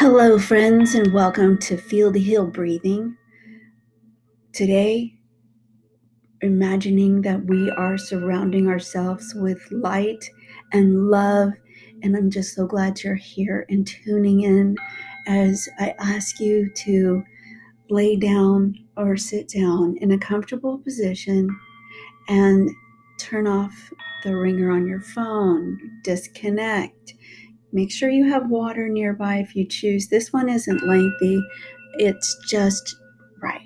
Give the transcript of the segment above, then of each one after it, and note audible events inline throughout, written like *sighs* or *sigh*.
Hello, friends, and welcome to Feel to Heal Breathing. Today, imagining that we are surrounding ourselves with light and love. And I'm just so glad you're here and tuning in as I ask you to lay down or sit down in a comfortable position and turn off the ringer on your phone, disconnect. Make sure you have water nearby if you choose. This one isn't lengthy, it's just right.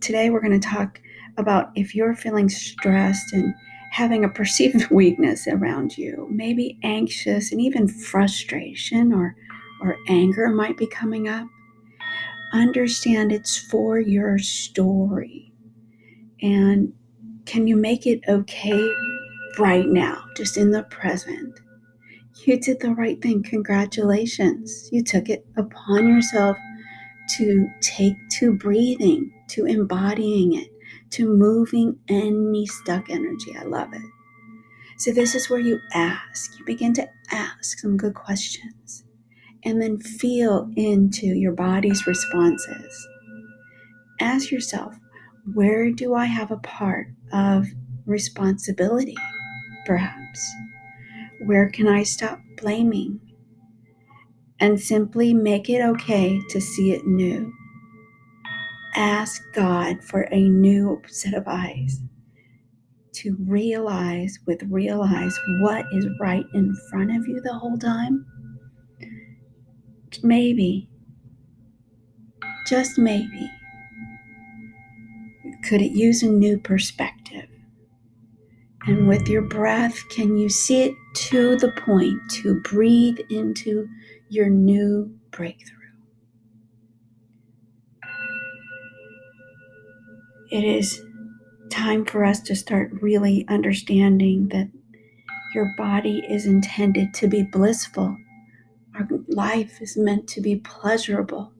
Today, we're going to talk about if you're feeling stressed and having a perceived *laughs* weakness around you, maybe anxious and even frustration or, or anger might be coming up. Understand it's for your story. And can you make it okay right now, just in the present? You did the right thing. Congratulations. You took it upon yourself to take to breathing, to embodying it, to moving any stuck energy. I love it. So, this is where you ask. You begin to ask some good questions and then feel into your body's responses. Ask yourself, where do I have a part of responsibility, perhaps? Where can I stop blaming? And simply make it okay to see it new. Ask God for a new set of eyes to realize, with realize what is right in front of you the whole time. Maybe, just maybe, could it use a new perspective? And with your breath, can you see it to the point to breathe into your new breakthrough? It is time for us to start really understanding that your body is intended to be blissful. Our life is meant to be pleasurable.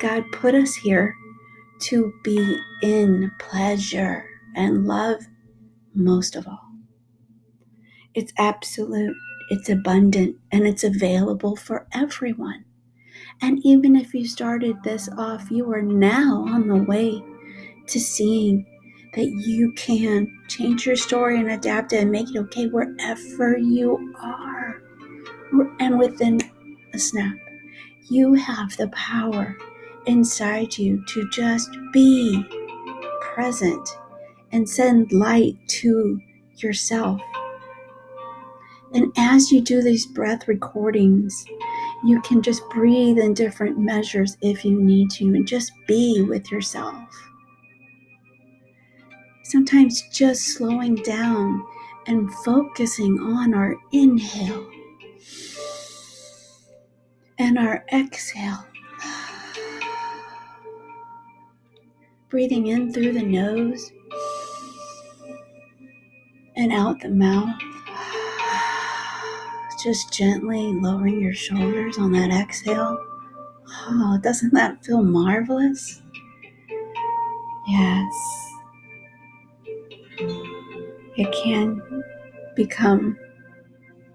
God put us here to be in pleasure and love most of all. It's absolute, it's abundant, and it's available for everyone. And even if you started this off, you are now on the way to seeing that you can change your story and adapt it and make it okay wherever you are. And within a snap, you have the power inside you to just be present and send light to yourself. And as you do these breath recordings, you can just breathe in different measures if you need to and just be with yourself. Sometimes just slowing down and focusing on our inhale and our exhale. Breathing in through the nose and out the mouth. Just gently lowering your shoulders on that exhale. Oh, doesn't that feel marvelous? Yes. It can become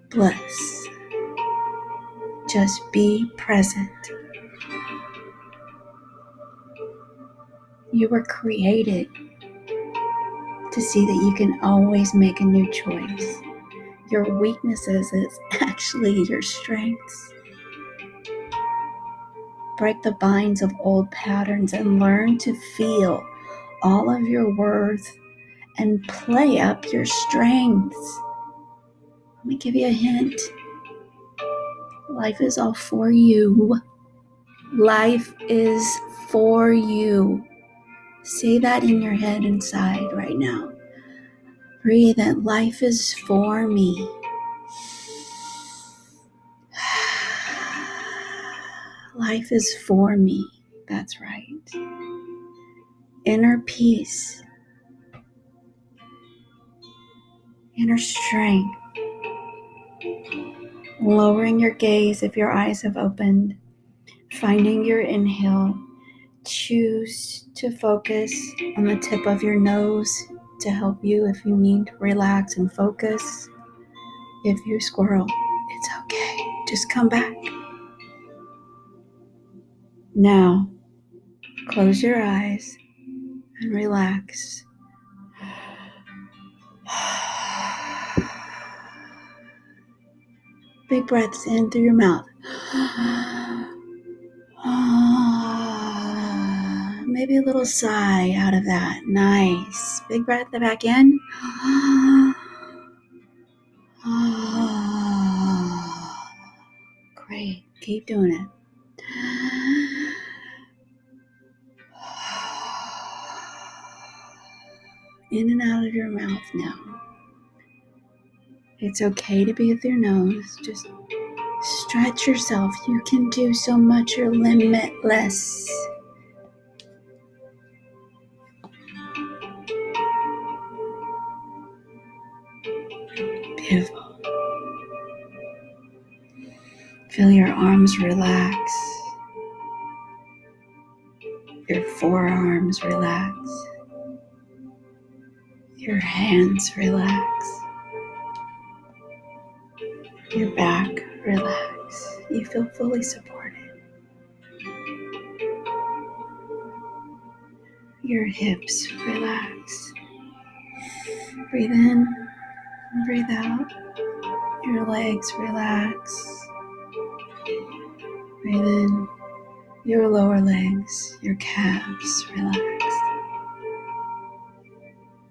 bliss. Just be present. You were created to see that you can always make a new choice. Your weaknesses is *laughs* actually your strengths. Break the binds of old patterns and learn to feel all of your worth and play up your strengths. Let me give you a hint. Life is all for you. Life is for you. Say that in your head inside right now. Breathe that life is for me. *sighs* Life is for me. That's right. Inner peace, inner strength. Lowering your gaze if your eyes have opened, finding your inhale choose to focus on the tip of your nose to help you if you need to relax and focus. If you squirrel, it's okay. Just come back. Now, close your eyes and relax. *sighs* Big breaths in through your mouth. *sighs* Maybe a little sigh out of that. Nice. Big breath back in. *sighs* Great. Keep doing it. In and out of your mouth now. It's okay to be with your nose. Just stretch yourself. You can do so much. You're limitless. Beautiful. Feel your arms relax. Your forearms relax. Your hands relax. Your back relax. You feel fully supported. Your hips relax. Breathe in, breathe out. Your legs relax. Breathe in your lower legs, your calves relax.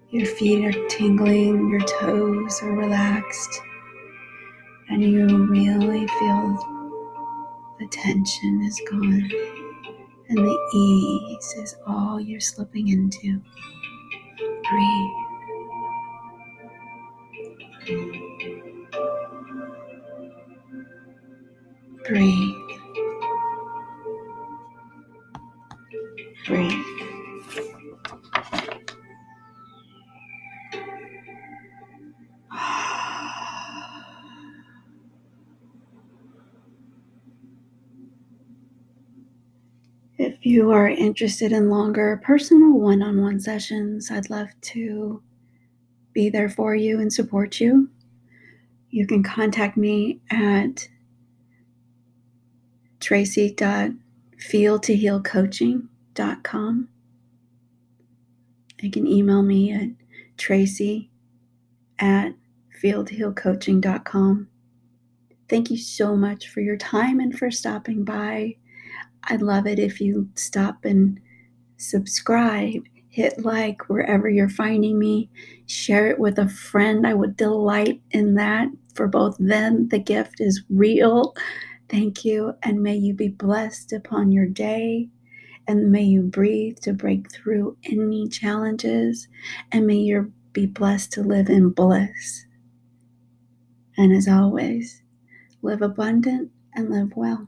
Your feet are tingling, your toes are relaxed and you really feel the tension is gone and the ease is all you're slipping into. Breathe. Breathe. Breathe. If you are interested in longer personal one on one sessions, I'd love to be there for you and support you. You can contact me at traci.feel2healcoaching.com. You can email me at traci at feeltohealcoaching.com. Thank you so much for your time and for stopping by. I'd love it if you stop and subscribe, hit like wherever you're finding me, share it with a friend. I would delight in that for both them. The gift is real. Thank you, and may you be blessed upon your day. And may you breathe to break through any challenges, and may you be blessed to live in bliss. And as always, live abundant and live well.